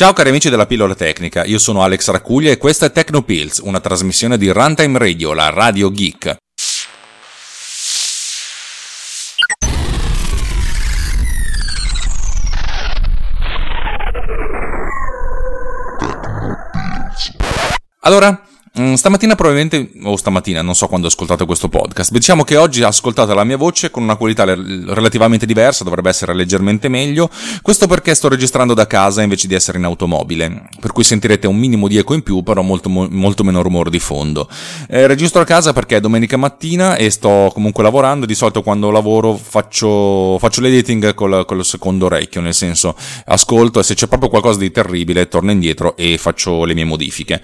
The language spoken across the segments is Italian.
Ciao cari amici della pillola tecnica, io sono Alex Raccuglia e questa è Tecnopills, una trasmissione di Runtime Radio, la radio geek. Allora, Mm, stamattina probabilmente, o stamattina, non so quando ascoltate questo podcast, diciamo che oggi ascoltate la mia voce con una qualità relativamente diversa, dovrebbe essere leggermente meglio, questo perché sto registrando da casa invece di essere in automobile, per cui sentirete un minimo di eco in più, però molto, molto meno rumore di fondo. Eh, registro a casa perché è domenica mattina e sto comunque lavorando, di solito quando lavoro faccio, faccio l'editing col, con il secondo orecchio, nel senso ascolto e se c'è proprio qualcosa di terribile torno indietro e faccio le mie modifiche.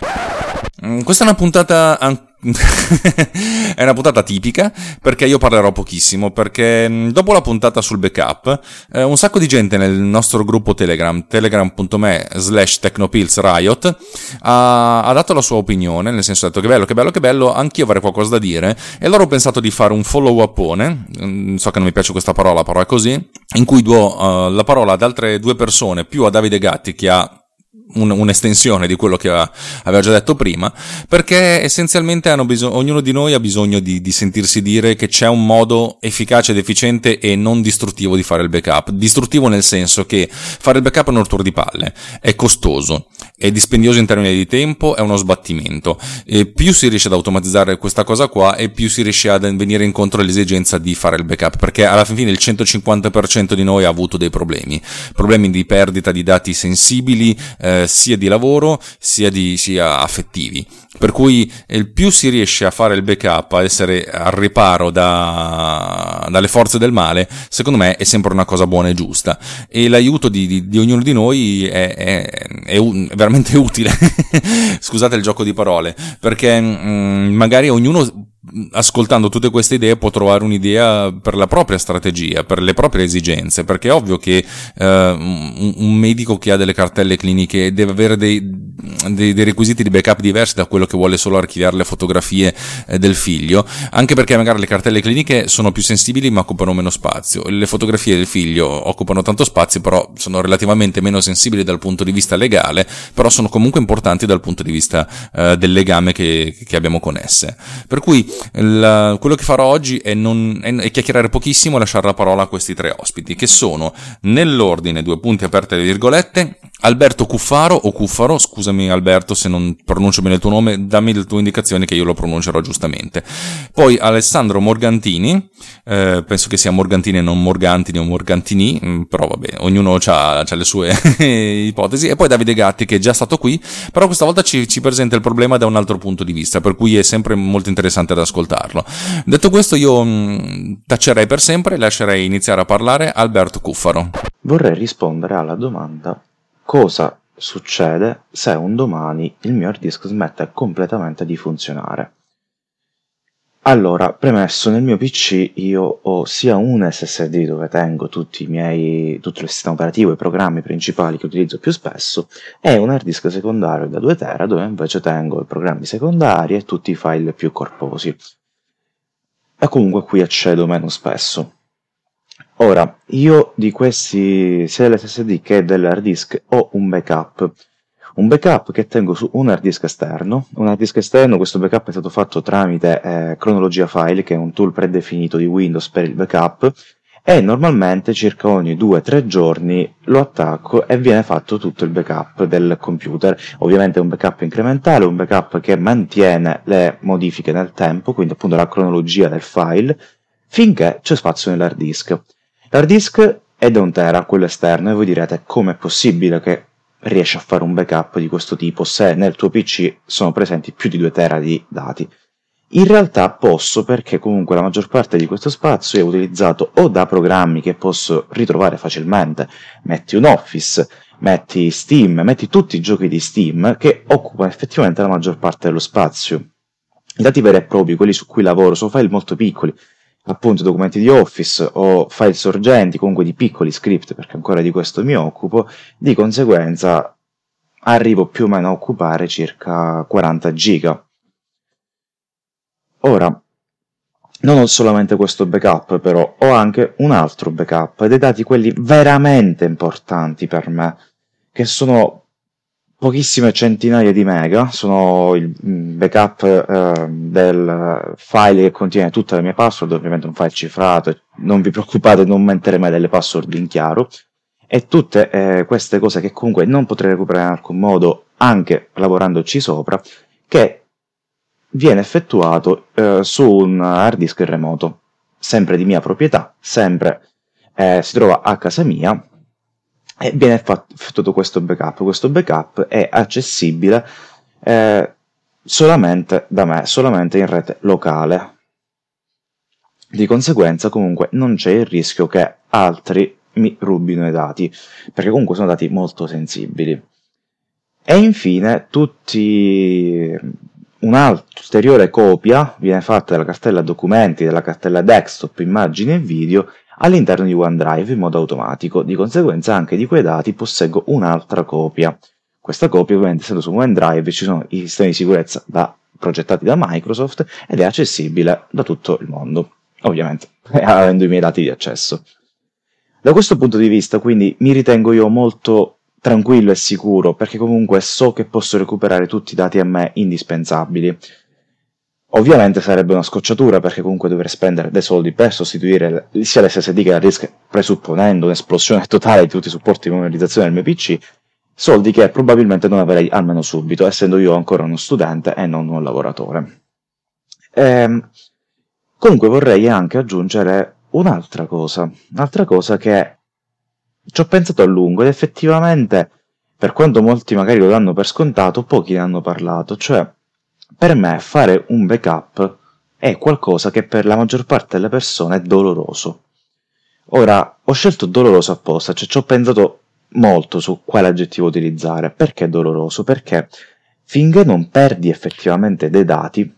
Mm, questa è una puntata è una puntata tipica perché io parlerò pochissimo perché mm, dopo la puntata sul backup eh, un sacco di gente nel nostro gruppo telegram telegram.me slash technopillsriot ha, ha dato la sua opinione nel senso ha detto che bello che bello che bello anch'io avrei qualcosa da dire. E allora ho pensato di fare un follow upone mm, so che non mi piace questa parola però è così in cui do uh, la parola ad altre due persone più a Davide Gatti che ha un, un'estensione di quello che aveva già detto prima, perché essenzialmente bisog- ognuno di noi ha bisogno di, di, sentirsi dire che c'è un modo efficace ed efficiente e non distruttivo di fare il backup. Distruttivo nel senso che fare il backup è un rottura di palle, è costoso, è dispendioso in termini di tempo, è uno sbattimento. E più si riesce ad automatizzare questa cosa qua e più si riesce a venire incontro all'esigenza di fare il backup, perché alla fine il 150% di noi ha avuto dei problemi, problemi di perdita di dati sensibili, eh, sia di lavoro sia, di, sia affettivi. Per cui il più si riesce a fare il backup, a essere al riparo da, dalle forze del male, secondo me è sempre una cosa buona e giusta. E l'aiuto di, di, di ognuno di noi è, è, è, è veramente utile. Scusate il gioco di parole, perché mh, mm, magari ognuno ascoltando tutte queste idee può trovare un'idea per la propria strategia, per le proprie esigenze, perché è ovvio che eh, un, un, medico che ha delle cartelle cliniche deve avere dei, dei, dei, requisiti di backup diversi da quello che vuole solo archiviare le fotografie eh, del figlio, anche perché magari le cartelle cliniche sono più sensibili ma occupano meno spazio, le fotografie del figlio occupano tanto spazio però sono relativamente meno sensibili dal punto di vista legale, però sono comunque importanti dal punto di vista eh, del legame che, che abbiamo con esse. Per cui il, quello che farò oggi è, non, è, è, chiacchierare pochissimo e lasciare la parola a questi tre ospiti, che sono nell'ordine, due punti aperte le virgolette, Alberto Cuffaro o Cuffaro, scusami Alberto se non pronuncio bene il tuo nome, dammi le tue indicazioni che io lo pronuncerò giustamente. Poi Alessandro Morgantini, eh, penso che sia Morgantini e non Morgantini o Morgantini, mm, però vabbè, ognuno ha le sue ipotesi. E poi Davide Gatti che è già stato qui, però questa volta ci, ci presenta il problema da un altro punto di vista, per cui è sempre molto interessante ad ascoltarlo. Detto questo io mh, mm, tacerei per sempre e lascerei iniziare a parlare Alberto Cuffaro. Vorrei rispondere alla domanda cosa succede se un domani il mio hard disk smette completamente di funzionare. Allora, premesso, nel mio PC io ho sia un SSD dove tengo tutti i miei, tutto il sistema operativo, i programmi principali che utilizzo più spesso, e un hard disk secondario da 2 tera dove invece tengo i programmi secondari e tutti i file più corposi. E comunque qui accedo meno spesso. Ora, io di questi, sia dell'SSD che dell'hard disk, ho un backup. Un backup che tengo su un hard disk esterno. Un hard disk esterno, questo backup è stato fatto tramite eh, Chronologia File, che è un tool predefinito di Windows per il backup, e normalmente circa ogni 2-3 giorni lo attacco e viene fatto tutto il backup del computer. Ovviamente è un backup incrementale, un backup che mantiene le modifiche nel tempo, quindi appunto la cronologia del file, finché c'è spazio nell'hard disk. L'hard disk è da un tera, quello esterno, e voi direte com'è possibile che riesci a fare un backup di questo tipo se nel tuo PC sono presenti più di 2 tera di dati. In realtà posso perché comunque la maggior parte di questo spazio è utilizzato o da programmi che posso ritrovare facilmente, metti un Office, metti Steam, metti tutti i giochi di Steam che occupano effettivamente la maggior parte dello spazio. I dati veri e propri, quelli su cui lavoro, sono file molto piccoli, appunto documenti di Office o file sorgenti, comunque di piccoli script, perché ancora di questo mi occupo, di conseguenza arrivo più o meno a occupare circa 40 giga. Ora, non ho solamente questo backup, però ho anche un altro backup, è dati quelli veramente importanti per me, che sono pochissime centinaia di mega, sono il backup eh, del file che contiene tutte le mie password, ovviamente un file cifrato, non vi preoccupate, non mettere mai delle password in chiaro, e tutte eh, queste cose che comunque non potrei recuperare in alcun modo, anche lavorandoci sopra, che viene effettuato eh, su un hard disk remoto, sempre di mia proprietà, sempre eh, si trova a casa mia e viene effettuato questo backup. Questo backup è accessibile eh, solamente da me, solamente in rete locale. Di conseguenza, comunque, non c'è il rischio che altri mi rubino i dati, perché comunque sono dati molto sensibili. E infine, tutti un'ulteriore copia viene fatta della cartella documenti, della cartella desktop, immagini e video all'interno di OneDrive in modo automatico, di conseguenza anche di quei dati posseggo un'altra copia. Questa copia ovviamente essendo su OneDrive ci sono i sistemi di sicurezza da, progettati da Microsoft ed è accessibile da tutto il mondo, ovviamente avendo i miei dati di accesso. Da questo punto di vista quindi mi ritengo io molto tranquillo e sicuro perché comunque so che posso recuperare tutti i dati a me indispensabili Ovviamente sarebbe una scocciatura perché comunque dovrei spendere dei soldi per sostituire sia l'SSD che la disk, presupponendo un'esplosione totale di tutti i supporti di memorizzazione del mio PC, soldi che probabilmente non avrei almeno subito, essendo io ancora uno studente e non un lavoratore. Ehm, comunque vorrei anche aggiungere un'altra cosa, un'altra cosa che ci ho pensato a lungo ed effettivamente, per quanto molti magari lo danno per scontato, pochi ne hanno parlato, cioè per me fare un backup è qualcosa che per la maggior parte delle persone è doloroso. Ora, ho scelto doloroso apposta, cioè ci ho pensato molto su quale aggettivo utilizzare. Perché doloroso? Perché finché non perdi effettivamente dei dati,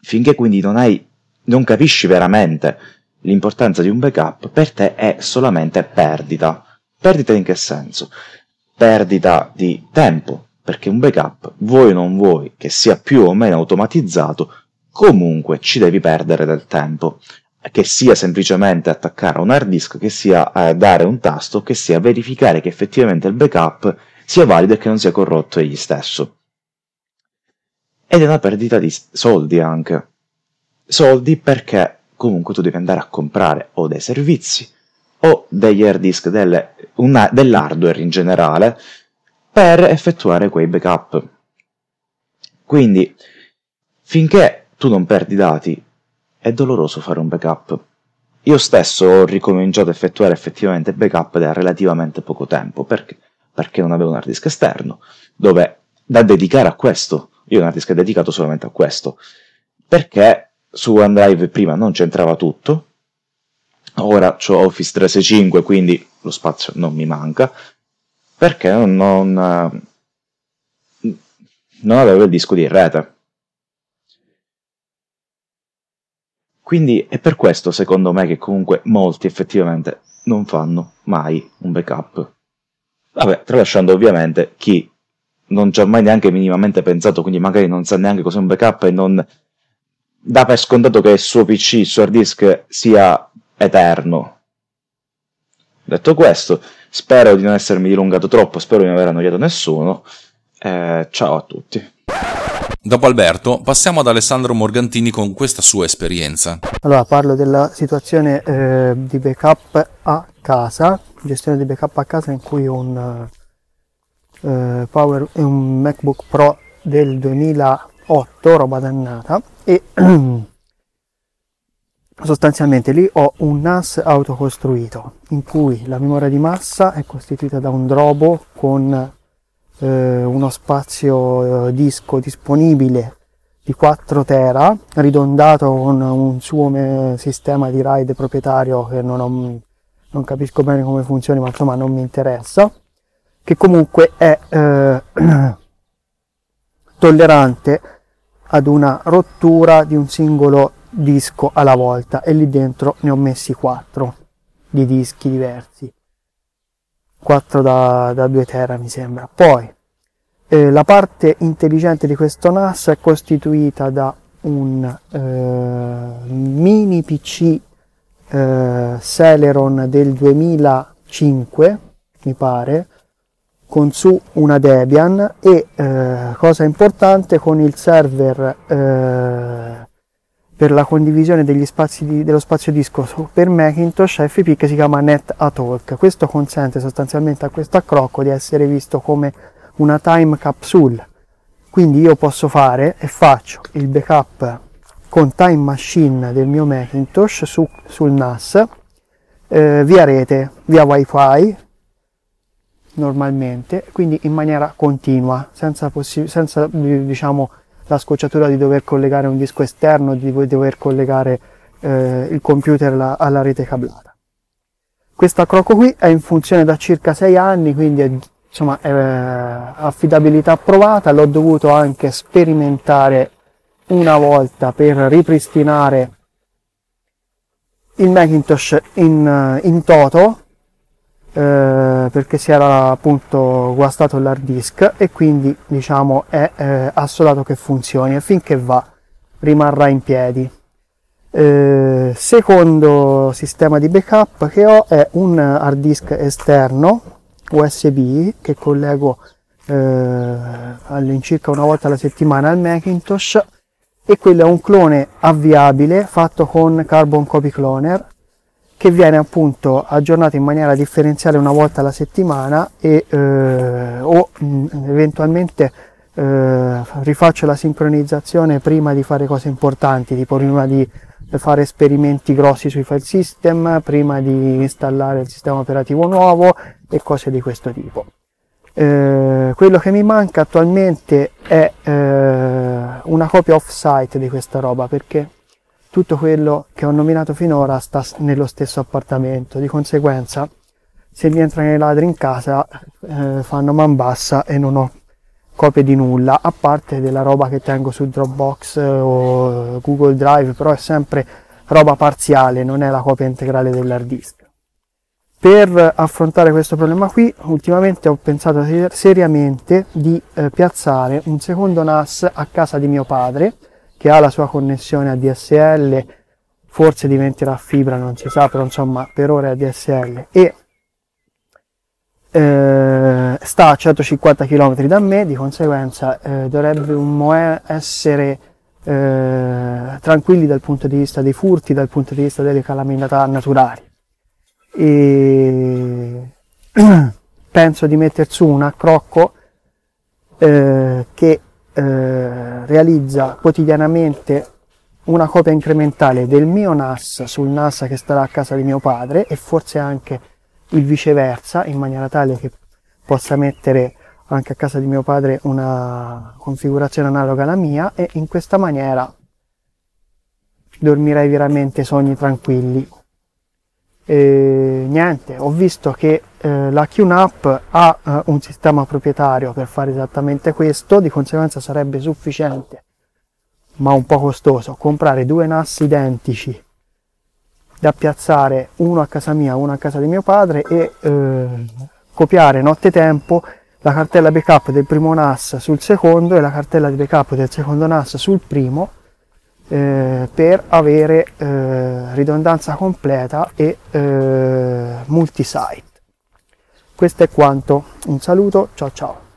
finché quindi non hai, non capisci veramente l'importanza di un backup, per te è solamente perdita. Perdita in che senso? Perdita di tempo, perché un backup, vuoi o non vuoi, che sia più o meno automatizzato, comunque ci devi perdere del tempo, che sia semplicemente attaccare un hard disk, che sia eh, dare un tasto, che sia verificare che effettivamente il backup sia valido e che non sia corrotto egli stesso. Ed è una perdita di soldi anche. Soldi perché comunque tu devi andare a comprare o dei servizi o degli hard disk, delle, una, dell'hardware in generale, per effettuare quei backup. Quindi, finché tu non perdi dati, è doloroso fare un backup. Io stesso ho ricominciato a effettuare effettivamente backup da relativamente poco tempo, perché? Perché non avevo un hard disk esterno, dove da dedicare a questo. Io un hard disk dedicato solamente a questo, perché su OneDrive prima non c'entrava tutto, ora ho Office 365, quindi lo spazio non mi manca, perché non, non, avevo il disco di rete. Quindi è per questo, secondo me, che comunque molti effettivamente non fanno mai un backup. Vabbè, tralasciando ovviamente chi non ci ha mai neanche minimamente pensato, quindi magari non sa neanche cos'è un backup e non dà per scontato che il suo PC, il suo hard disk sia eterno. Detto questo, Spero di non essermi dilungato troppo, spero di non aver annoiato nessuno. Eh, ciao a tutti. Dopo Alberto, passiamo ad Alessandro Morgantini con questa sua esperienza. Allora, parlo della situazione eh, di backup a casa, gestione di backup a casa in cui un, eh, Power, un MacBook Pro del 2008, roba dannata, e sostanzialmente lì ho un NAS autocostruito in cui la memoria di massa è costituita da un drobo con eh, uno spazio eh, disco disponibile di 4 tera ridondato con un suo me- sistema di RAID proprietario che non, ho, non capisco bene come funzioni ma insomma non mi interessa che comunque è eh, tollerante ad una rottura di un singolo disco alla volta e lì dentro ne ho messi quattro di dischi diversi. 4 da, da 2 tera mi sembra. Poi eh, la parte intelligente di questo NAS è costituita da un eh, mini PC eh, Celeron del 2005 mi pare con su una Debian e eh, cosa importante con il server eh, per la condivisione di, dello spazio disco per Macintosh FP che si chiama NetAtalk. Questo consente sostanzialmente a questo accrocco di essere visto come una time capsule. Quindi io posso fare e faccio il backup con Time Machine del mio Macintosh su, sul NAS eh, via rete, via wifi normalmente, quindi in maniera continua, senza, possi- senza diciamo, la scocciatura di dover collegare un disco esterno, di dover collegare eh, il computer alla, alla rete cablata. Questa croco qui è in funzione da circa 6 anni, quindi è, insomma, è affidabilità provata, l'ho dovuto anche sperimentare una volta per ripristinare il Macintosh in, in toto eh, perché si era appunto guastato l'hard disk e quindi diciamo è eh, assolato che funzioni e finché va rimarrà in piedi. Eh, secondo sistema di backup che ho è un hard disk esterno USB che collego eh, all'incirca una volta alla settimana al Macintosh e quello è un clone avviabile fatto con Carbon Copy Cloner che viene appunto aggiornato in maniera differenziale una volta alla settimana e eh, o mh, mm, eventualmente eh, rifaccio la sincronizzazione prima di fare cose importanti, tipo prima di fare esperimenti grossi sui file system, prima di installare il sistema operativo nuovo e cose di questo tipo. Eh, quello che mi manca attualmente è eh, una copia off-site di questa roba perché tutto quello che ho nominato finora sta nello stesso appartamento. Di conseguenza, se mi entrano i ladri in casa, eh, fanno man bassa e non ho copie di nulla, a parte della roba che tengo su Dropbox o Google Drive, però è sempre roba parziale, non è la copia integrale dell'hard disk. Per affrontare questo problema qui, ultimamente ho pensato seriamente di eh, piazzare un secondo NAS a casa di mio padre, che ha la sua connessione a DSL, forse diventerà fibra, non si sa, però insomma per ora è DSL e eh, sta a 150 km da me, di conseguenza eh, dovrebbe essere eh, tranquilli dal punto di vista dei furti, dal punto di vista delle calamità naturali. E penso di mettere su un accrocco eh, che eh, realizza quotidianamente una copia incrementale del mio NAS sul NAS che starà a casa di mio padre e forse anche il viceversa in maniera tale che possa mettere anche a casa di mio padre una configurazione analoga alla mia e in questa maniera dormirei veramente sogni tranquilli e niente, ho visto che eh, la QNAP ha eh, un sistema proprietario per fare esattamente questo, di conseguenza sarebbe sufficiente, ma un po' costoso, comprare due NAS identici da piazzare uno a casa mia, uno a casa di mio padre e eh, copiare nottetempo la cartella backup del primo NAS sul secondo e la cartella di backup del secondo NAS sul primo eh, per avere eh, ridondanza completa e eh, multisite. Questo è quanto, un saluto, ciao ciao.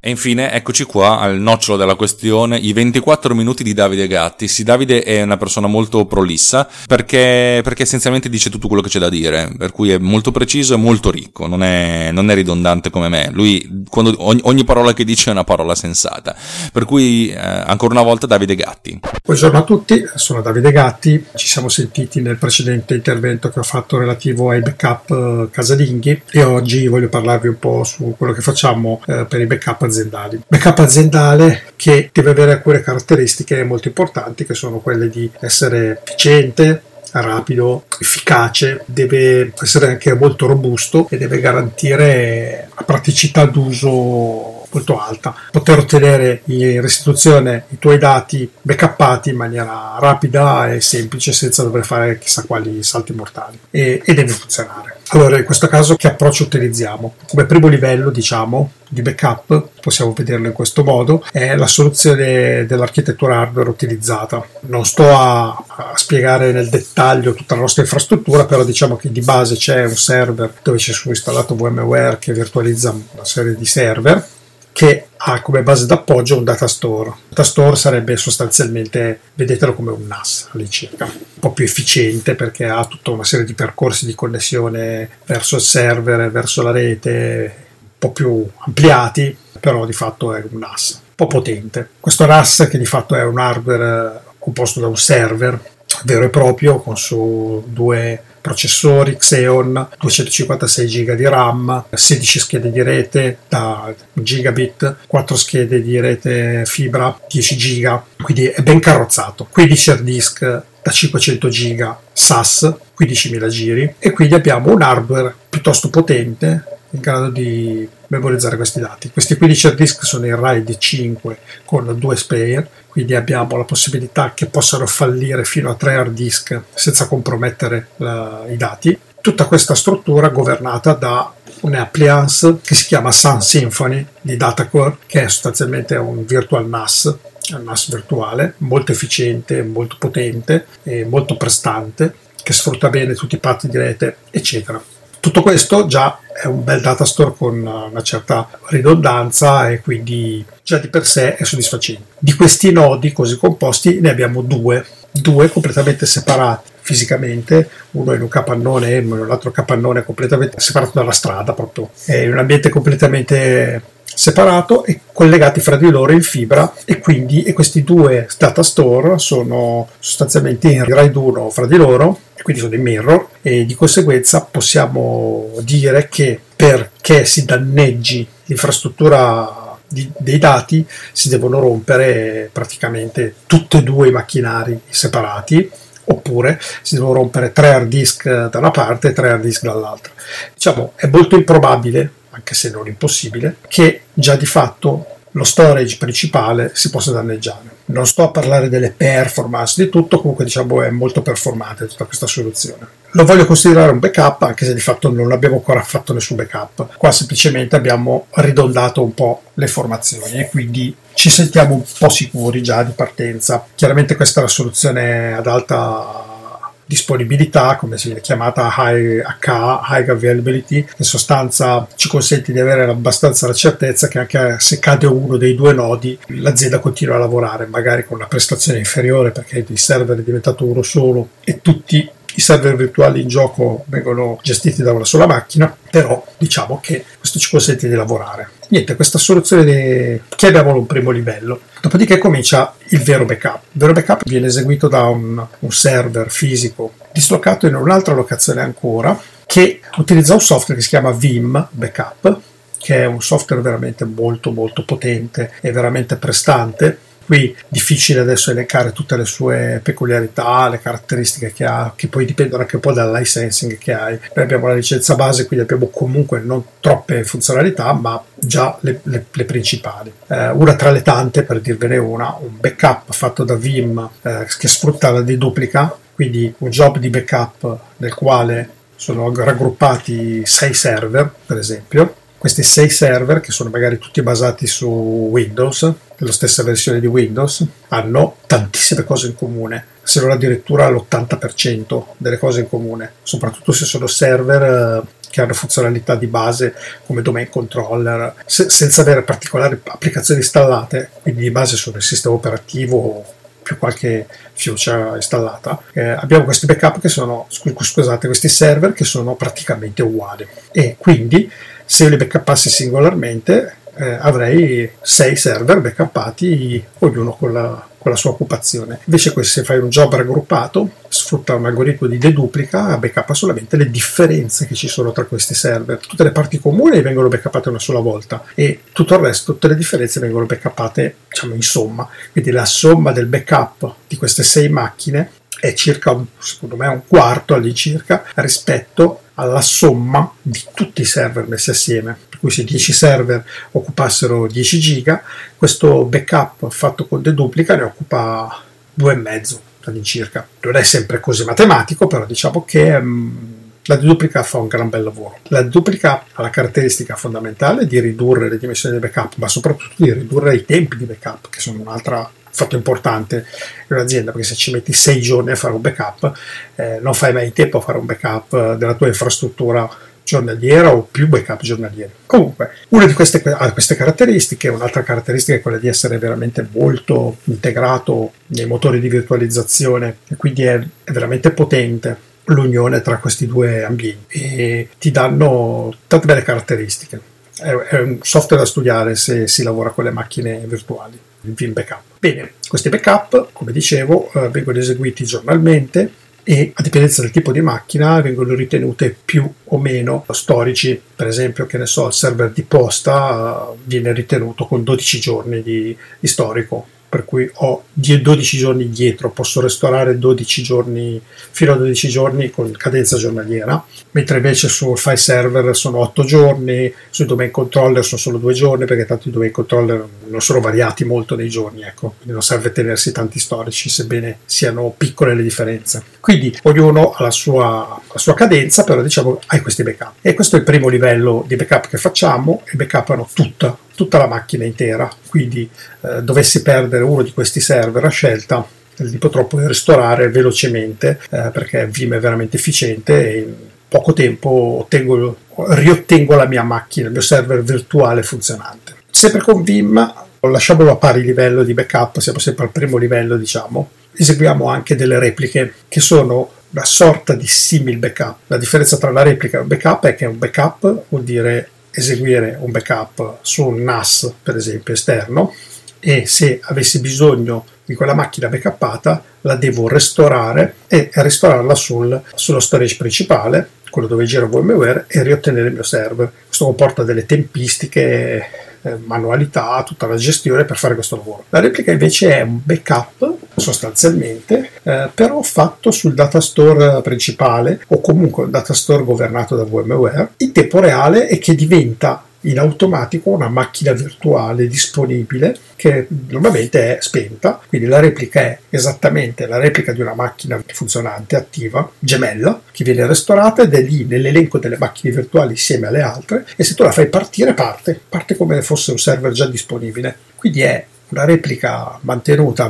E infine, eccoci qua al nocciolo della questione, i 24 minuti di Davide Gatti. Sì, Davide è una persona molto prolissa perché, perché essenzialmente dice tutto quello che c'è da dire, per cui è molto preciso e molto ricco, non è, non è ridondante come me. Lui, quando, ogni, ogni, parola che dice è una parola sensata. Per cui, eh, ancora una volta, Davide Gatti. Buongiorno a tutti, sono Davide Gatti. Ci siamo sentiti nel precedente intervento che ho fatto relativo ai backup eh, casalinghi e oggi voglio parlarvi un po' su quello che facciamo eh, per i backup aziendali. Backup aziendale che deve avere alcune caratteristiche molto importanti che sono quelle di essere efficiente, rapido, efficace, deve essere anche molto robusto e deve garantire praticità d'uso molto alta, poter ottenere in restituzione i tuoi dati backuppati in maniera rapida e semplice senza dover fare chissà quali salti mortali e, e deve funzionare. Allora, in questo caso che approccio utilizziamo? Come primo livello, diciamo, di backup, possiamo vederlo in questo modo, è la soluzione dell'architettura hardware utilizzata. Non sto a, a, spiegare nel dettaglio tutta la nostra infrastruttura, però diciamo che di base c'è un server dove c'è installato VMware che virtualizza una serie di server che ha come base d'appoggio un data store. Un data store sarebbe sostanzialmente, vedetelo come un NAS all'incirca, un po' più efficiente perché ha tutta una serie di percorsi di connessione verso il server, verso la rete, un po' più ampliati, però di fatto è un NAS, un po' potente. Questo NAS che di fatto è un hardware composto da un server vero e proprio con su due processori Xeon, 256 GB di RAM, 16 schede di rete da gigabit, 4 schede di rete fibra, 10 GB, quindi è ben carrozzato. 15 hard disk da 500 GB SAS, 15.000 giri e quindi abbiamo un hardware piuttosto potente in grado di memorizzare questi dati. Questi 15 hard disk sono in RAID 5 con due spare, quindi abbiamo la possibilità che possano fallire fino a 3 hard disk senza compromettere la, i dati. Tutta questa struttura governata da un'appliance che si chiama Sun Symphony di Datacore, che è sostanzialmente un virtual NAS, un NAS virtuale, molto efficiente, molto potente e molto prestante, che sfrutta bene tutti i patti di rete, eccetera. Tutto questo già è un bel data store con una certa ridondanza e quindi già di per sé è soddisfacente. Di questi nodi così composti ne abbiamo due, due completamente separati fisicamente, uno in un capannone e l'altro capannone completamente separato dalla strada, proprio è in un ambiente completamente separato e collegati fra di loro in fibra e quindi e questi due data store sono sostanzialmente in RAID 1 fra di loro e quindi sono in mirror e di conseguenza possiamo dire che perché si danneggi l'infrastruttura di, dei dati si devono rompere praticamente tutti e due i macchinari separati oppure si devono rompere tre hard disk da una parte e tre hard disk dall'altra. Diciamo, è molto improbabile, anche se non impossibile, che già di fatto lo storage principale si possa danneggiare. Non sto a parlare delle performance di tutto, comunque diciamo è molto performante tutta questa soluzione. Lo voglio considerare un backup, anche se di fatto non abbiamo ancora fatto nessun backup. Qua semplicemente abbiamo ridondato un po' le formazioni e quindi ci sentiamo un po' sicuri già di partenza. Chiaramente questa è la soluzione ad alta disponibilità, come si è chiamata high, H, High Availability, in sostanza ci consente di avere abbastanza la certezza che anche se cade uno dei due nodi l'azienda continua a lavorare, magari con una prestazione inferiore perché il server è diventato uno solo e tutti i server virtuali in gioco vengono gestiti da una sola macchina, però diciamo che questo ci consente di lavorare. Niente, questa soluzione chiamiamolo un primo livello. Dopodiché comincia il vero backup. Il vero backup viene eseguito da un, un server fisico dislocato in un'altra locazione ancora che utilizza un software che si chiama Vim Backup che è un software veramente molto molto potente e veramente prestante Qui difficile adesso elencare tutte le sue peculiarità, le caratteristiche che ha, che poi dipendono anche un po' dal licensing che hai. Noi abbiamo la licenza base, quindi abbiamo comunque non troppe funzionalità, ma già le, le, le principali. Eh, una tra le tante, per dirvene una, un backup fatto da Vim eh, che sfrutta la deduplica, quindi un job di backup nel quale sono raggruppati sei server, per esempio, questi sei server, che sono magari tutti basati su Windows, la stessa versione di Windows, hanno tantissime cose in comune, se non addirittura l'80% delle cose in comune, soprattutto se sono server eh, che hanno funzionalità di base come domain controller, se, senza avere particolari applicazioni installate, quindi di base sono il sistema operativo più qualche feature installata. Eh, abbiamo questi backup che sono, scusate, questi server che sono praticamente uguali e quindi se io li backuppassi singolarmente eh, avrei sei server backuppati ognuno con la, con la sua occupazione. Invece se fai un job raggruppato, sfrutta un algoritmo di deduplica, backuppa solamente le differenze che ci sono tra questi server. Tutte le parti comuni vengono backuppate una sola volta e tutto il resto, tutte le differenze vengono backuppate diciamo in somma. Quindi la somma del backup di queste sei macchine è circa, secondo me, un quarto all'incirca rispetto alla somma di tutti i server messi assieme. per cui se 10 server occupassero 10 giga, questo backup fatto con deduplica ne occupa 2,5 all'incirca. Non è sempre così matematico, però diciamo che um, la deduplica fa un gran bel lavoro. La deduplica ha la caratteristica fondamentale di ridurre le dimensioni del backup, ma soprattutto di ridurre i tempi di backup, che sono un altro fatto importante in un'azienda, perché se ci metti 6 giorni a fare un backup, eh, non fai mai in tempo a fare un backup della tua infrastruttura giornaliera o più backup giornalieri. Comunque, una di queste ha queste caratteristiche, un'altra caratteristica è quella di essere veramente molto integrato nei motori di virtualizzazione e quindi è, è veramente potente l'unione tra questi due ambienti e ti danno tante belle caratteristiche. È, è un software da studiare se si lavora con le macchine virtuali, Vim Backup. Bene, questi backup, come dicevo, eh, vengono eseguiti giornalmente e a dipendenza del tipo di macchina vengono ritenute più o meno storici. Per esempio, che ne so, il server di posta eh, viene ritenuto con 12 giorni di, di storico, per cui ho 12 giorni dietro, posso restaurare 12 giorni, fino a 12 giorni con cadenza giornaliera, mentre invece sul file server sono 8 giorni, sui domain controller sono solo 2 giorni, perché tanto i domain controller non sono variati molto nei giorni, ecco, quindi non serve tenersi tanti storici, sebbene siano piccole le differenze. Quindi ognuno ha la sua, la sua cadenza, però diciamo hai questi backup. E questo è il primo livello di backup che facciamo, e backupano tutta tutta la macchina intera, quindi eh, dovessi perdere uno di questi server a scelta li potrò poi restaurare velocemente eh, perché Vim è veramente efficiente e in poco tempo ottengo, riottengo la mia macchina, il mio server virtuale funzionante. Sempre con Vim, lasciamolo a pari livello di backup, siamo sempre al primo livello diciamo, eseguiamo anche delle repliche che sono una sorta di simil backup. La differenza tra la replica e un backup è che un backup vuol dire eseguire un backup su un NAS, per esempio, esterno, e se avessi bisogno di quella macchina backuppata la devo restaurare e restaurarla sul, sullo storage principale, quello dove gira VMware, e riottenere il mio server. Questo comporta delle tempistiche eh, manualità, tutta la gestione per fare questo lavoro. La replica invece è un backup sostanzialmente, eh, però fatto sul data store principale o comunque un data store governato da VMware in tempo reale e che diventa in automatico una macchina virtuale disponibile che normalmente è spenta, quindi la replica è esattamente la replica di una macchina funzionante, attiva, gemella, che viene restaurata ed è lì nell'elenco delle macchine virtuali insieme alle altre. E se tu la fai partire parte, parte come fosse un server già disponibile. Quindi è una replica mantenuta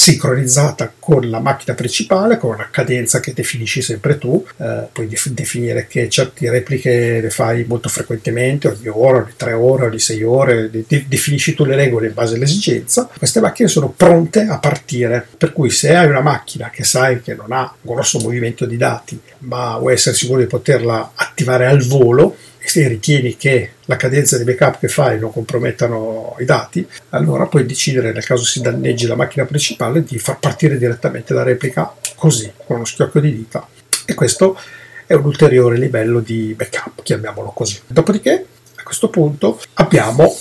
sincronizzata con la macchina principale, con una cadenza che definisci sempre tu, eh, puoi def- definire che certe repliche le fai molto frequentemente, ogni ora, ogni tre ore, ogni sei ore, de- definisci tu le regole in base all'esigenza. Queste macchine sono pronte a partire, per cui se hai una macchina che sai che non ha un grosso movimento di dati, ma vuoi essere sicuro di poterla attivare al volo, se ritieni che la cadenza di backup che fai non compromettano i dati, allora puoi decidere, nel caso si danneggi la macchina principale, di far partire direttamente la replica così, con uno schiocco di dita. E questo è un ulteriore livello di backup, chiamiamolo così. Dopodiché, a questo punto, abbiamo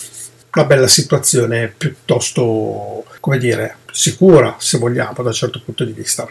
una bella situazione piuttosto, come dire, sicura, se vogliamo, da un certo punto di vista.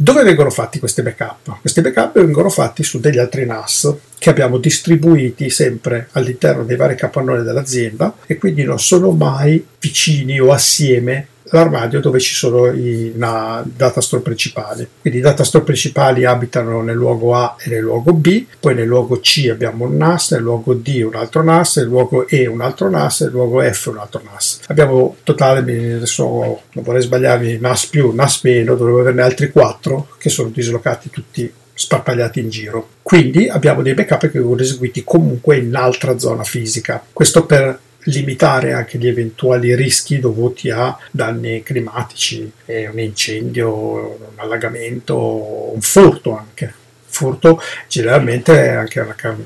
Dove vengono fatti questi backup? Questi backup vengono fatti su degli altri NAS che abbiamo distribuiti sempre all'interno dei vari capannoni dell'azienda e quindi non sono mai vicini o assieme l'armadio dove ci sono i na, data store principali. Quindi i data store principali abitano nel luogo A e nel luogo B, poi nel luogo C abbiamo un NAS, nel luogo D un altro NAS, nel luogo E un altro NAS, nel luogo F un altro NAS. Abbiamo totale, adesso non vorrei sbagliarmi, NAS più, NAS meno, dovremmo averne altri quattro che sono dislocati tutti sparpagliati in giro. Quindi abbiamo dei backup che vengono eseguiti comunque in altra zona fisica. Questo per limitare anche gli eventuali rischi dovuti a danni climatici, un incendio, un allagamento, un furto anche. Furto generalmente è anche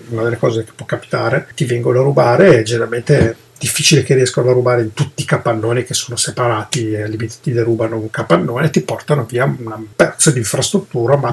una delle cose che può capitare, ti vengono a rubare e generalmente è difficile che riescano a rubare in tutti i capannoni che sono separati e ti derubano un capannone e ti portano via un pezzo di infrastruttura ma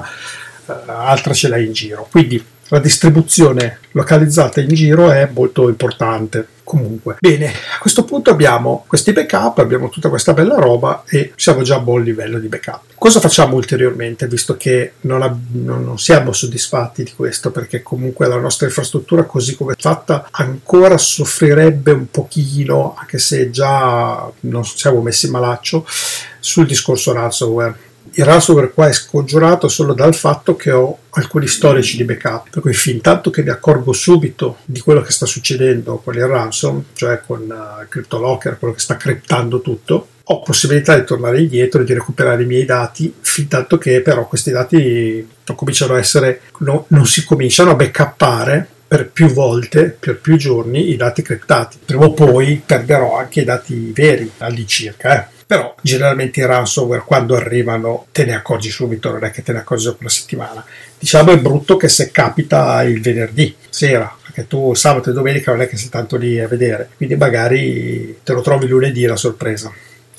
uh, altra ce l'hai in giro. Quindi la distribuzione localizzata in giro è molto importante. Comunque, bene, a questo punto abbiamo questi backup, abbiamo tutta questa bella roba e siamo già a buon livello di backup. Cosa facciamo ulteriormente, visto che non, ab- non siamo soddisfatti di questo, perché comunque la nostra infrastruttura così come è fatta ancora soffrirebbe un pochino, anche se già non siamo messi malaccio, sul discorso ransomware il ransomware qua è scongiurato solo dal fatto che ho alcuni storici di backup, per cui fin tanto che mi accorgo subito di quello che sta succedendo con il ransom, cioè con uh, CryptoLocker, quello che sta criptando tutto, ho possibilità di tornare indietro e di recuperare i miei dati, fin tanto che però questi dati non cominciano a essere, no, non si cominciano a backuppare per più volte, per più giorni, i dati criptati. Prima o poi perderò anche i dati veri all'incirca. Eh però generalmente i ransomware quando arrivano te ne accorgi subito, non è che te ne accorgi dopo una settimana. Diciamo è brutto che se capita il venerdì sera, perché tu sabato e domenica non è che sei tanto lì a vedere, quindi magari te lo trovi lunedì la sorpresa.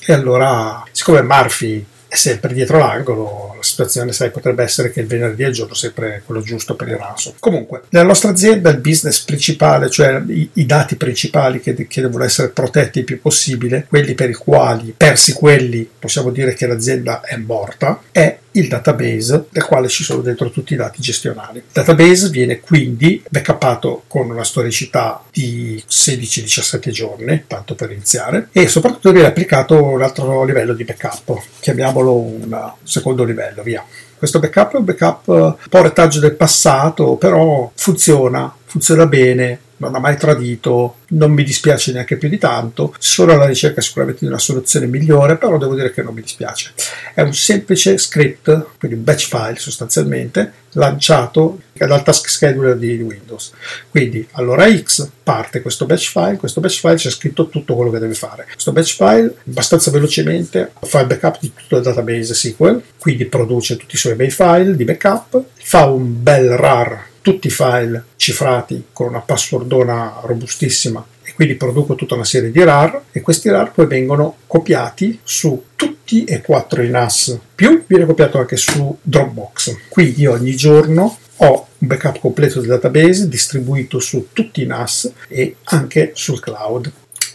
E allora, siccome Murphy è sempre dietro l'angolo, la situazione sai, potrebbe essere che il venerdì è il giorno sempre quello giusto per il ransom. Comunque, nella nostra azienda il business principale, cioè i, i dati principali che, che, devono essere protetti il più possibile, quelli per i quali, persi quelli, possiamo dire che l'azienda è morta, è il database nel quale ci sono dentro tutti i dati gestionali. Il database viene quindi backuppato con una storicità di 16-17 giorni, tanto per iniziare, e soprattutto viene applicato un altro livello di backup, chiamiamolo un secondo livello, via. Questo backup è un backup un po' retaggio del passato, però funziona, funziona bene, non ha mai tradito, non mi dispiace neanche più di tanto, sono alla ricerca sicuramente di una soluzione migliore, però devo dire che non mi dispiace. È un semplice script, quindi un batch file sostanzialmente, lanciato dal task scheduler di Windows. Quindi all'ora X parte questo batch file, questo batch file c'è scritto tutto quello che deve fare. Questo batch file abbastanza velocemente fa il backup di tutto il database SQL, quindi produce tutti i suoi bei file di backup, fa un bel RAR tutti i file cifrati con una passwordona robustissima e quindi produco tutta una serie di RAR e questi RAR poi vengono copiati su tutti e quattro i NAS, più viene copiato anche su Dropbox. Quindi ogni giorno ho un backup completo del database distribuito su tutti i NAS e anche sul cloud.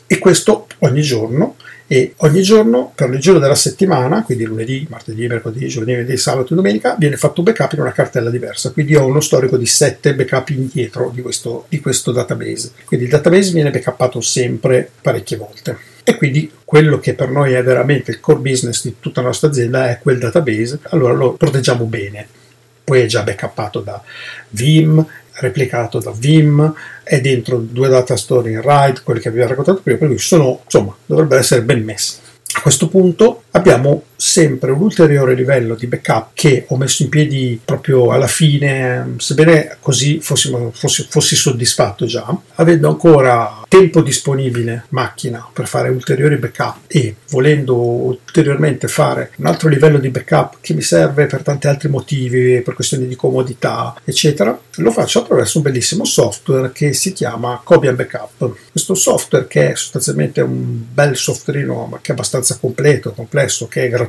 E questo ogni giorno e ogni giorno per il giorno della settimana, quindi lunedì, martedì, mercoledì, giovedì, venerdì, sabato e domenica, viene fatto un backup in una cartella diversa. Quindi ho uno storico di 7 backup indietro di questo, di questo database. Quindi il database viene backuppato sempre parecchie volte. E quindi quello che per noi è veramente il core business di tutta la nostra azienda è quel database, allora lo proteggiamo bene. Poi è già backuppato da Vim, replicato da Vim, è dentro due data store in RAID, quelli che abbiamo raccontato prima, per cui sono, insomma, dovrebbero essere ben messi. A questo punto abbiamo sempre un ulteriore livello di backup che ho messo in piedi proprio alla fine, sebbene così fossi, fossi, fossi soddisfatto già, avendo ancora tempo disponibile macchina per fare ulteriori backup e volendo ulteriormente fare un altro livello di backup che mi serve per tanti altri motivi, per questioni di comodità, eccetera, lo faccio attraverso un bellissimo software che si chiama Cobian Backup. Questo software che è sostanzialmente un bel softwareino ma che è abbastanza completo, complesso, che è gratuito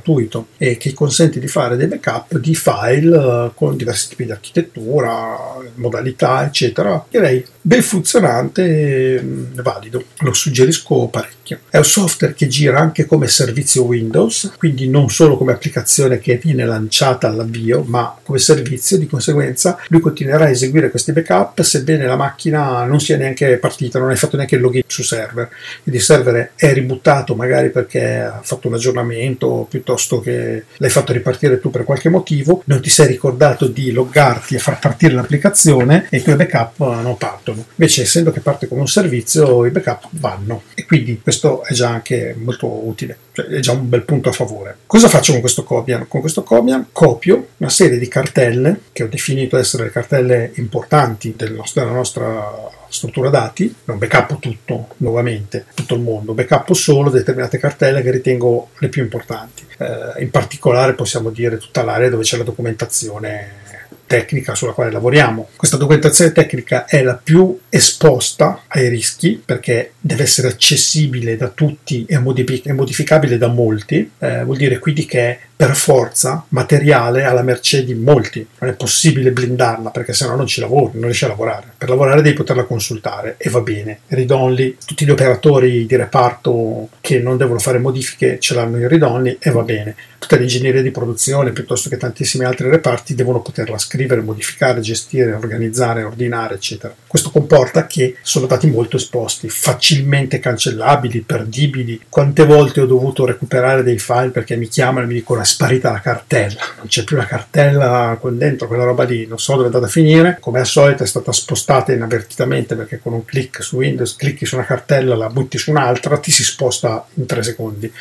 e che consente di fare dei backup di file eh, con diversi tipi di architettura, modalità, eccetera. Direi ben funzionante e mm, valido. Lo suggerisco parecchio. È un software che gira anche come servizio Windows, quindi non solo come applicazione che viene lanciata all'avvio, ma come servizio. Di conseguenza, lui continuerà a eseguire questi backup sebbene la macchina non sia neanche partita, non hai fatto neanche il login su server. Quindi il server è ributtato magari perché ha fatto un aggiornamento piuttosto che l'hai fatto ripartire tu per qualche motivo, non ti sei ricordato di loggarti e far partire l'applicazione e i tuoi backup non partono. Invece, essendo che parte come un servizio, i backup vanno e quindi questo è già anche molto utile, cioè è già un bel punto a favore. Cosa faccio con questo Cobian? Con questo Cobian copio una serie di cartelle che ho definito essere le cartelle importanti del nostro, della nostra struttura dati, non backup tutto nuovamente, tutto il mondo, backup solo determinate cartelle che ritengo le più importanti. Eh, in particolare possiamo dire tutta l'area dove c'è la documentazione tecnica sulla quale lavoriamo. Questa documentazione tecnica è la più esposta ai rischi perché deve essere accessibile da tutti e, modificabile da molti, eh, vuol dire quindi che per forza materiale alla mercé di molti. Non è possibile blindarla perché sennò non ci lavori, non riesci a lavorare. Per lavorare devi poterla consultare e va bene. Read only, tutti gli operatori di reparto che non devono fare modifiche ce l'hanno in read only e va bene. Tutta l'ingegneria di produzione piuttosto che tantissimi altri reparti devono poterla scrivere, modificare, gestire, organizzare, ordinare, eccetera. Questo comporta che sono dati molto esposti, facilmente cancellabili, perdibili. Quante volte ho dovuto recuperare dei file perché mi chiamano e mi dicono sparita la cartella, non c'è più la cartella con dentro, quella roba lì, non so dove è andata a finire. Come al solito è stata spostata inavvertitamente perché con un clic su Windows clicchi su una cartella, la butti su un'altra, ti si sposta in tre secondi.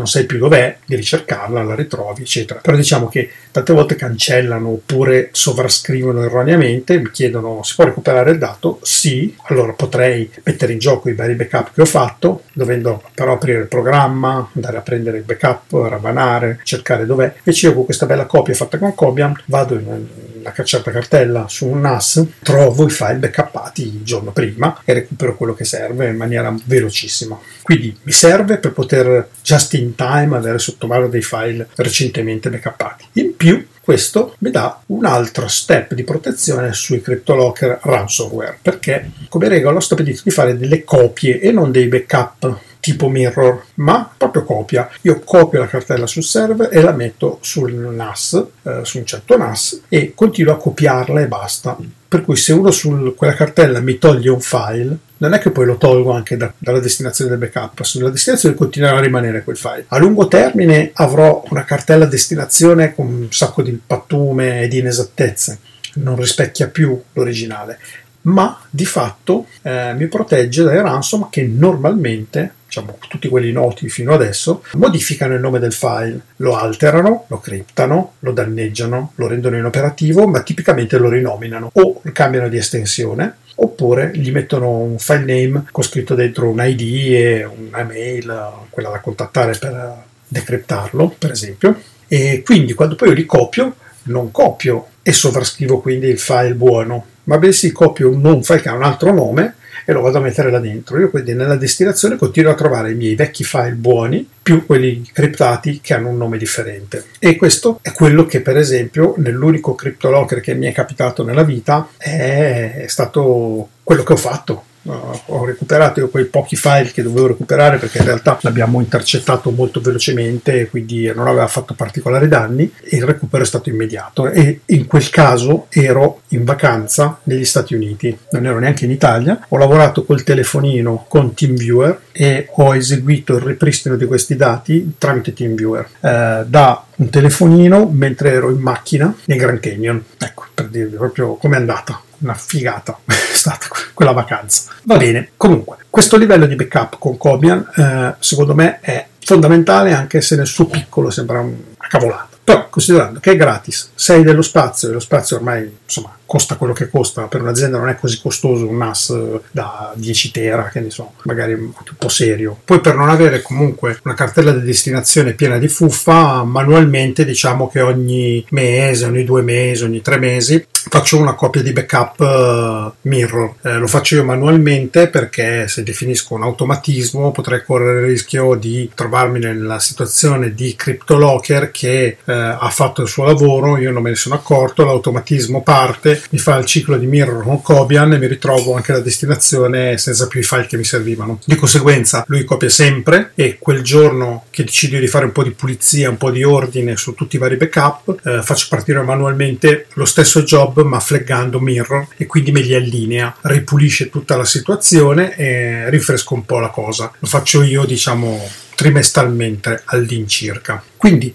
Non sai più dov'è, devi cercarla, la ritrovi, eccetera. Però diciamo che tante volte cancellano oppure sovrascrivono erroneamente, mi chiedono si può recuperare il dato? Sì, allora potrei mettere in gioco i vari backup che ho fatto, dovendo però aprire il programma, andare a prendere il backup, ravanare, cercare dov'è. Invece io con questa bella copia fatta con Cobian vado in una certa cartella su un NAS, trovo i file backuppati il giorno prima e recupero quello che serve in maniera velocissima. Quindi mi serve per poter just in time avere sotto mano dei file recentemente backuppati. In più questo mi dà un altro step di protezione sui CryptoLocker ransomware perché come regola ho stabilito di fare delle copie e non dei backup tipo mirror, ma proprio copia. Io copio la cartella sul server e la metto sul NAS, eh, su un certo NAS e continuo a copiarla e basta. Per cui se uno su quella cartella mi toglie un file, non è che poi lo tolgo anche da, dalla destinazione del backup, sulla destinazione continuerà a rimanere quel file. A lungo termine avrò una cartella destinazione con un sacco di pattume e di inesattezze, non rispecchia più l'originale, ma di fatto eh, mi protegge dai ransom che normalmente diciamo, tutti quelli noti fino adesso, modificano il nome del file, lo alterano, lo criptano, lo danneggiano, lo rendono inoperativo, ma tipicamente lo rinominano. O cambiano di estensione oppure gli mettono un file name con scritto dentro un ID e una mail, quella da contattare per decriptarlo, per esempio. E quindi quando poi io li copio, non copio e sovrascrivo quindi il file buono, ma bensì copio un non file che ha un altro nome e lo vado a mettere là dentro. Io quindi nella destinazione continuo a trovare i miei vecchi file buoni più quelli criptati che hanno un nome differente. E questo è quello che per esempio nell'unico CryptoLocker che mi è capitato nella vita è stato quello che ho fatto ho recuperato quei pochi file che dovevo recuperare perché in realtà l'abbiamo intercettato molto velocemente quindi non aveva fatto particolari danni. E il recupero è stato immediato e in quel caso ero in vacanza negli Stati Uniti. Non ero neanche in Italia. Ho lavorato col telefonino con TeamViewer e ho eseguito il ripristino di questi dati tramite TeamViewer eh, da un telefonino mentre ero in macchina nel Grand Canyon. Ecco per dirvi proprio com'è andata una figata è stata quella vacanza. Va bene, comunque, questo livello di backup con Cobian eh, secondo me è fondamentale anche se nel suo piccolo sembra una cavolata. Però considerando che è gratis, sei dello spazio e lo spazio ormai insomma costa quello che costa, per un'azienda non è così costoso un NAS da 10 tera, che ne so, magari un po' serio. Poi per non avere comunque una cartella di destinazione piena di fuffa, manualmente diciamo che ogni mese, ogni due mesi, ogni tre mesi faccio una copia di backup uh, mirror. Eh, lo faccio io manualmente perché se definisco un automatismo potrei correre il rischio di trovarmi nella situazione di CryptoLocker che eh, ha fatto il suo lavoro, io non me ne sono accorto, l'automatismo parte mi fa il ciclo di mirror con Cobian e mi ritrovo anche la destinazione senza più i file che mi servivano. Di conseguenza lui copia sempre e quel giorno che decido di fare un po' di pulizia, un po' di ordine su tutti i vari backup, eh, faccio partire manualmente lo stesso job ma flaggando mirror e quindi me li allinea, ripulisce tutta la situazione e rinfresco un po' la cosa. Lo faccio io diciamo trimestralmente all'incirca. Quindi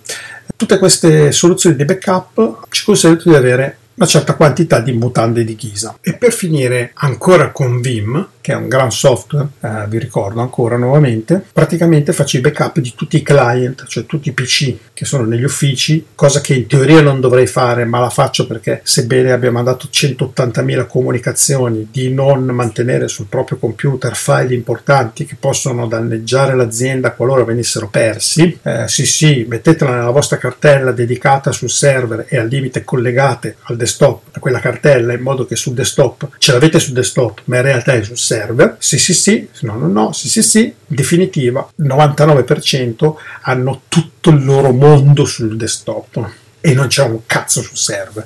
tutte queste soluzioni di backup ci consentono di avere una certa quantità di mutande di ghisa. E per finire ancora con Vim, che è un gran software, eh, vi ricordo ancora nuovamente, praticamente faccio i backup di tutti i client, cioè tutti i PC che sono negli uffici, cosa che in teoria non dovrei fare, ma la faccio perché sebbene abbia mandato 180.000 comunicazioni di non mantenere sul proprio computer file importanti che possono danneggiare l'azienda qualora venissero persi, eh, sì sì, mettetela nella vostra cartella dedicata sul server e al limite collegate al desktop a quella cartella in modo che sul desktop ce l'avete sul desktop, ma in realtà è sul server server, sì sì sì, no no no, sì sì sì, in definitiva il 99% hanno tutto il loro mondo sul desktop e non c'è un cazzo sul server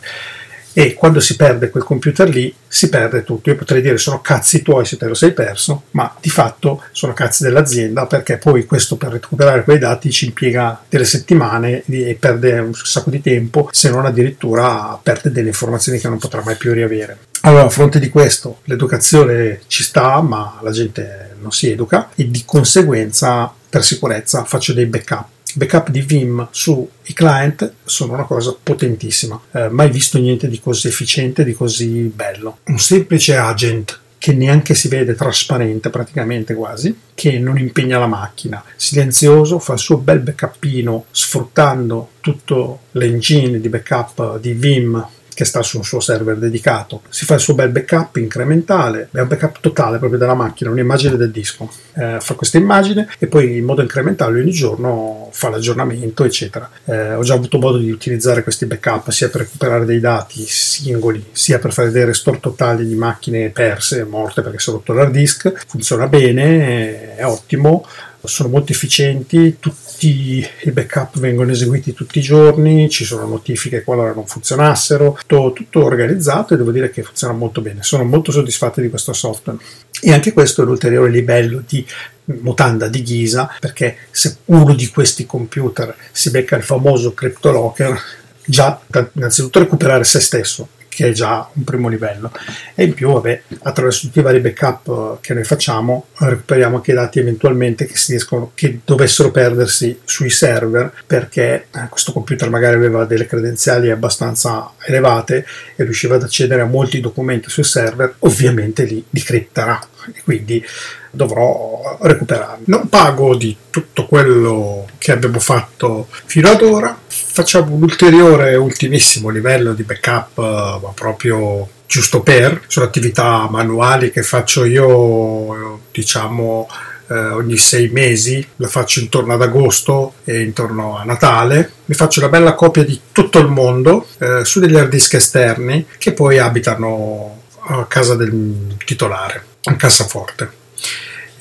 e quando si perde quel computer lì si perde tutto. Io potrei dire sono cazzi tuoi se te lo sei perso, ma di fatto sono cazzi dell'azienda perché poi questo per recuperare quei dati ci impiega delle settimane e perde un sacco di tempo, se non addirittura perde delle informazioni che non potrà mai più riavere. Allora, a fronte di questo, l'educazione ci sta, ma la gente non si educa e di conseguenza per sicurezza faccio dei backup backup di Vim sui client sono una cosa potentissima. Eh, mai visto niente di così efficiente, di così bello. Un semplice agent che neanche si vede trasparente praticamente quasi, che non impegna la macchina, silenzioso, fa il suo bel backupino sfruttando tutto l'engine di backup di Vim che sta su un suo server dedicato. Si fa il suo bel backup incrementale, è un backup totale proprio della macchina, un'immagine del disco. Eh, fa questa immagine e poi in modo incrementale ogni giorno fa l'aggiornamento, eccetera. Eh, ho già avuto modo di utilizzare questi backup sia per recuperare dei dati singoli, sia per fare dei restore totali di macchine perse, morte perché si è rotto l'hard disk. Funziona bene, è ottimo sono molto efficienti, tutti i backup vengono eseguiti tutti i giorni, ci sono notifiche qualora non funzionassero, tutto, tutto organizzato e devo dire che funziona molto bene, sono molto soddisfatto di questo software. E anche questo è l'ulteriore livello di mutanda di ghisa, perché se uno di questi computer si becca il famoso CryptoLocker, già innanzitutto recuperare se stesso, che è già un primo livello. E in più, vabbè, attraverso tutti i vari backup eh, che noi facciamo, recuperiamo anche i dati eventualmente che, riescono, che dovessero perdersi sui server, perché eh, questo computer magari aveva delle credenziali abbastanza elevate e riusciva ad accedere a molti documenti sui server, ovviamente li, li cripterà. E quindi dovrò recuperarli. Non pago di tutto quello che abbiamo fatto fino ad ora, facciamo un ulteriore ultimissimo livello di backup, ma proprio giusto per, sono attività manuali che faccio io, diciamo, eh, ogni sei mesi, la faccio intorno ad agosto e intorno a Natale. Mi faccio una bella copia di tutto il mondo eh, su degli hard disk esterni che poi abitano a casa del titolare, in cassaforte.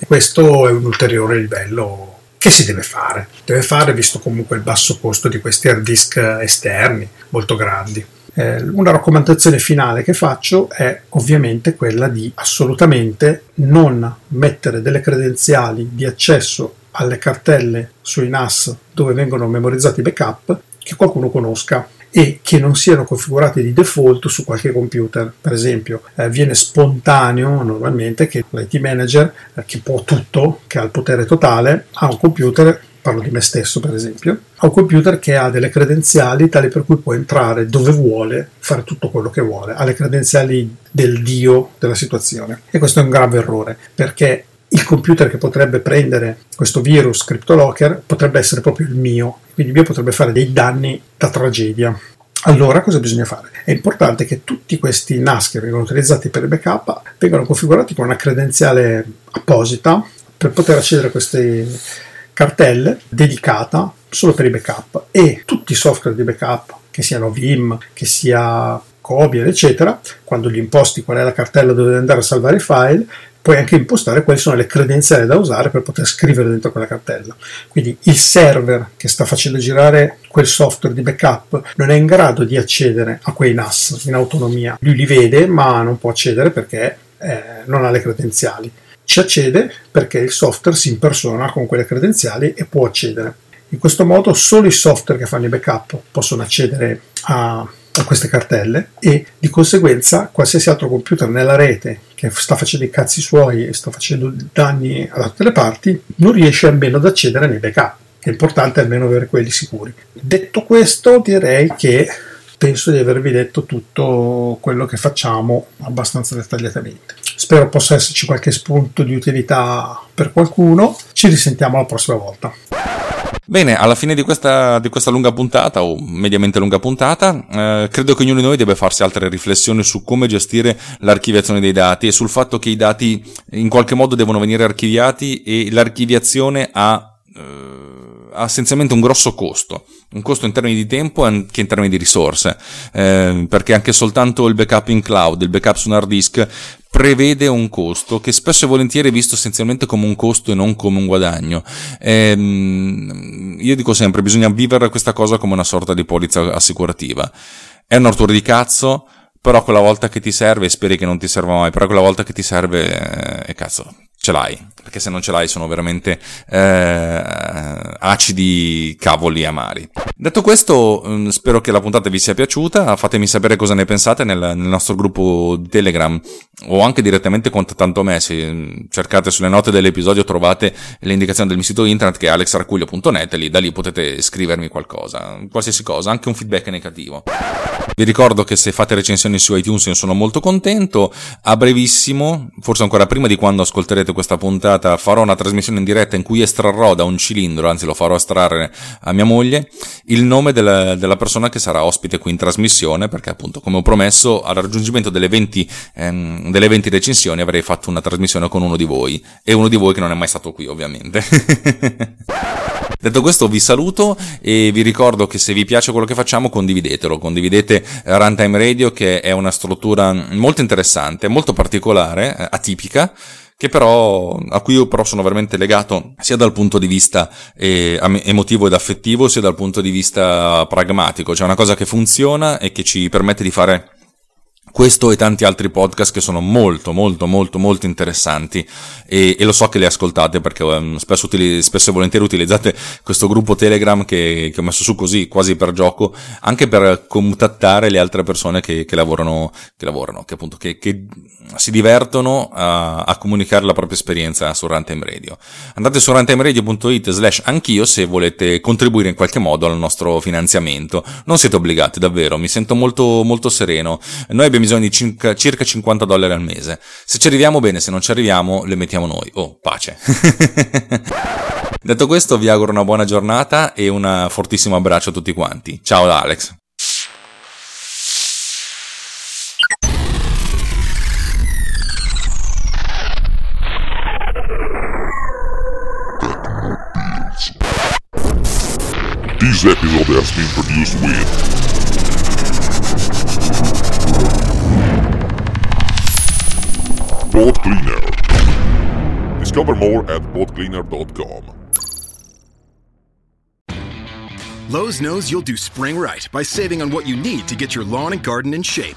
Questo è un ulteriore livello che si deve fare. Deve fare visto comunque il basso costo di questi hard disk esterni molto grandi. Eh, una raccomandazione finale che faccio è ovviamente quella di assolutamente non mettere delle credenziali di accesso alle cartelle sui NAS dove vengono memorizzati i backup che qualcuno conosca e che non siano configurati di default su qualche computer. Per esempio, eh, viene spontaneo normalmente che l'IT manager, eh, che può tutto, che ha il potere totale, ha un computer parlo di me stesso per esempio, ha un computer che ha delle credenziali tali per cui può entrare dove vuole, fare tutto quello che vuole, ha le credenziali del dio della situazione. E questo è un grave errore, perché il computer che potrebbe prendere questo virus CryptoLocker potrebbe essere proprio il mio, quindi il mio potrebbe fare dei danni da tragedia. Allora cosa bisogna fare? È importante che tutti questi NAS che vengono utilizzati per il backup vengano configurati con una credenziale apposita per poter accedere a queste cartelle dedicata solo per i backup e tutti i software di backup che siano Vim, che sia Kobier, eccetera, quando gli imposti qual è la cartella dove andare a salvare i file, puoi anche impostare quali sono le credenziali da usare per poter scrivere dentro quella cartella. Quindi il server che sta facendo girare quel software di backup non è in grado di accedere a quei NAS in autonomia. Lui li vede ma non può accedere perché eh, non ha le credenziali. Ci accede perché il software si impersona con quelle credenziali e può accedere. In questo modo solo i software che fanno i backup possono accedere a a queste cartelle e di conseguenza qualsiasi altro computer nella rete che sta facendo i cazzi suoi e sta facendo danni da tutte le parti non riesce almeno ad accedere nei backup. È importante almeno avere quelli sicuri. Detto questo, direi che penso di avervi detto tutto quello che facciamo abbastanza dettagliatamente. Spero possa esserci qualche spunto di utilità per qualcuno. Ci risentiamo la prossima volta. Bene, alla fine di questa, di questa, lunga puntata, o mediamente lunga puntata, eh, credo che ognuno di noi debba farsi altre riflessioni su come gestire l'archiviazione dei dati e sul fatto che i dati in qualche modo devono venire archiviati e l'archiviazione ha... Eh, ha essenzialmente un grosso costo, un costo in termini di tempo e anche in termini di risorse, eh, perché anche soltanto il backup in cloud, il backup su un hard disk prevede un costo che spesso e volentieri è visto essenzialmente come un costo e non come un guadagno. Ehm, io dico sempre, bisogna vivere questa cosa come una sorta di polizza assicurativa. È un rottura di cazzo, però quella volta che ti serve, speri che non ti serva mai, però quella volta che ti serve, eh, cazzo, ce l'hai, perché se non ce l'hai sono veramente eh, acidi cavoli amari. Detto questo, mm, spero che la puntata vi sia piaciuta, fatemi sapere cosa ne pensate nel, nel nostro gruppo Telegram o anche direttamente contattando me, se mm, cercate sulle note dell'episodio trovate le indicazioni del mio sito internet che è alexarcuglio.net lì, da lì potete scrivermi qualcosa, qualsiasi cosa, anche un feedback negativo. Vi ricordo che se fate recensioni su iTunes io sono molto contento, a brevissimo, forse ancora prima di quando ascolterete questa puntata farò una trasmissione in diretta in cui estrarrò da un cilindro, anzi lo farò estrarre a mia moglie, il nome della, della persona che sarà ospite qui in trasmissione, perché appunto come ho promesso al raggiungimento delle 20, ehm, delle 20 recensioni avrei fatto una trasmissione con uno di voi, e uno di voi che non è mai stato qui ovviamente. Detto questo vi saluto e vi ricordo che se vi piace quello che facciamo condividetelo, condividete Runtime Radio che è una struttura molto interessante, molto particolare, eh, atipica, che però, a cui io però sono veramente legato sia dal punto di vista eh, emotivo ed affettivo, sia dal punto di vista pragmatico, cioè una cosa che funziona e che ci permette di fare questo e tanti altri podcast che sono molto molto molto molto interessanti e, e lo so che li ascoltate perché um, spesso, utili- spesso, e volentieri utilizzate questo gruppo Telegram che, che, ho messo su così quasi per gioco anche per contattare le altre persone che, che lavorano che lavorano che appunto che, che si divertono a, a, comunicare la propria esperienza su Runtime Radio. Andate su runtimeradio.it slash anch'io se volete contribuire in qualche modo al nostro finanziamento. Non siete obbligati davvero mi sento molto molto sereno. Noi abbiamo bisogno di circa, circa 50 dollari al mese. Se ci arriviamo bene, se non ci arriviamo, le mettiamo noi. Oh, pace. Detto questo, vi auguro una buona giornata e un fortissimo abbraccio a tutti quanti. Ciao da Alex. This episode has been produced with Pod Cleaner. Discover more at podcleaner.com. Lowe's knows you'll do spring right by saving on what you need to get your lawn and garden in shape.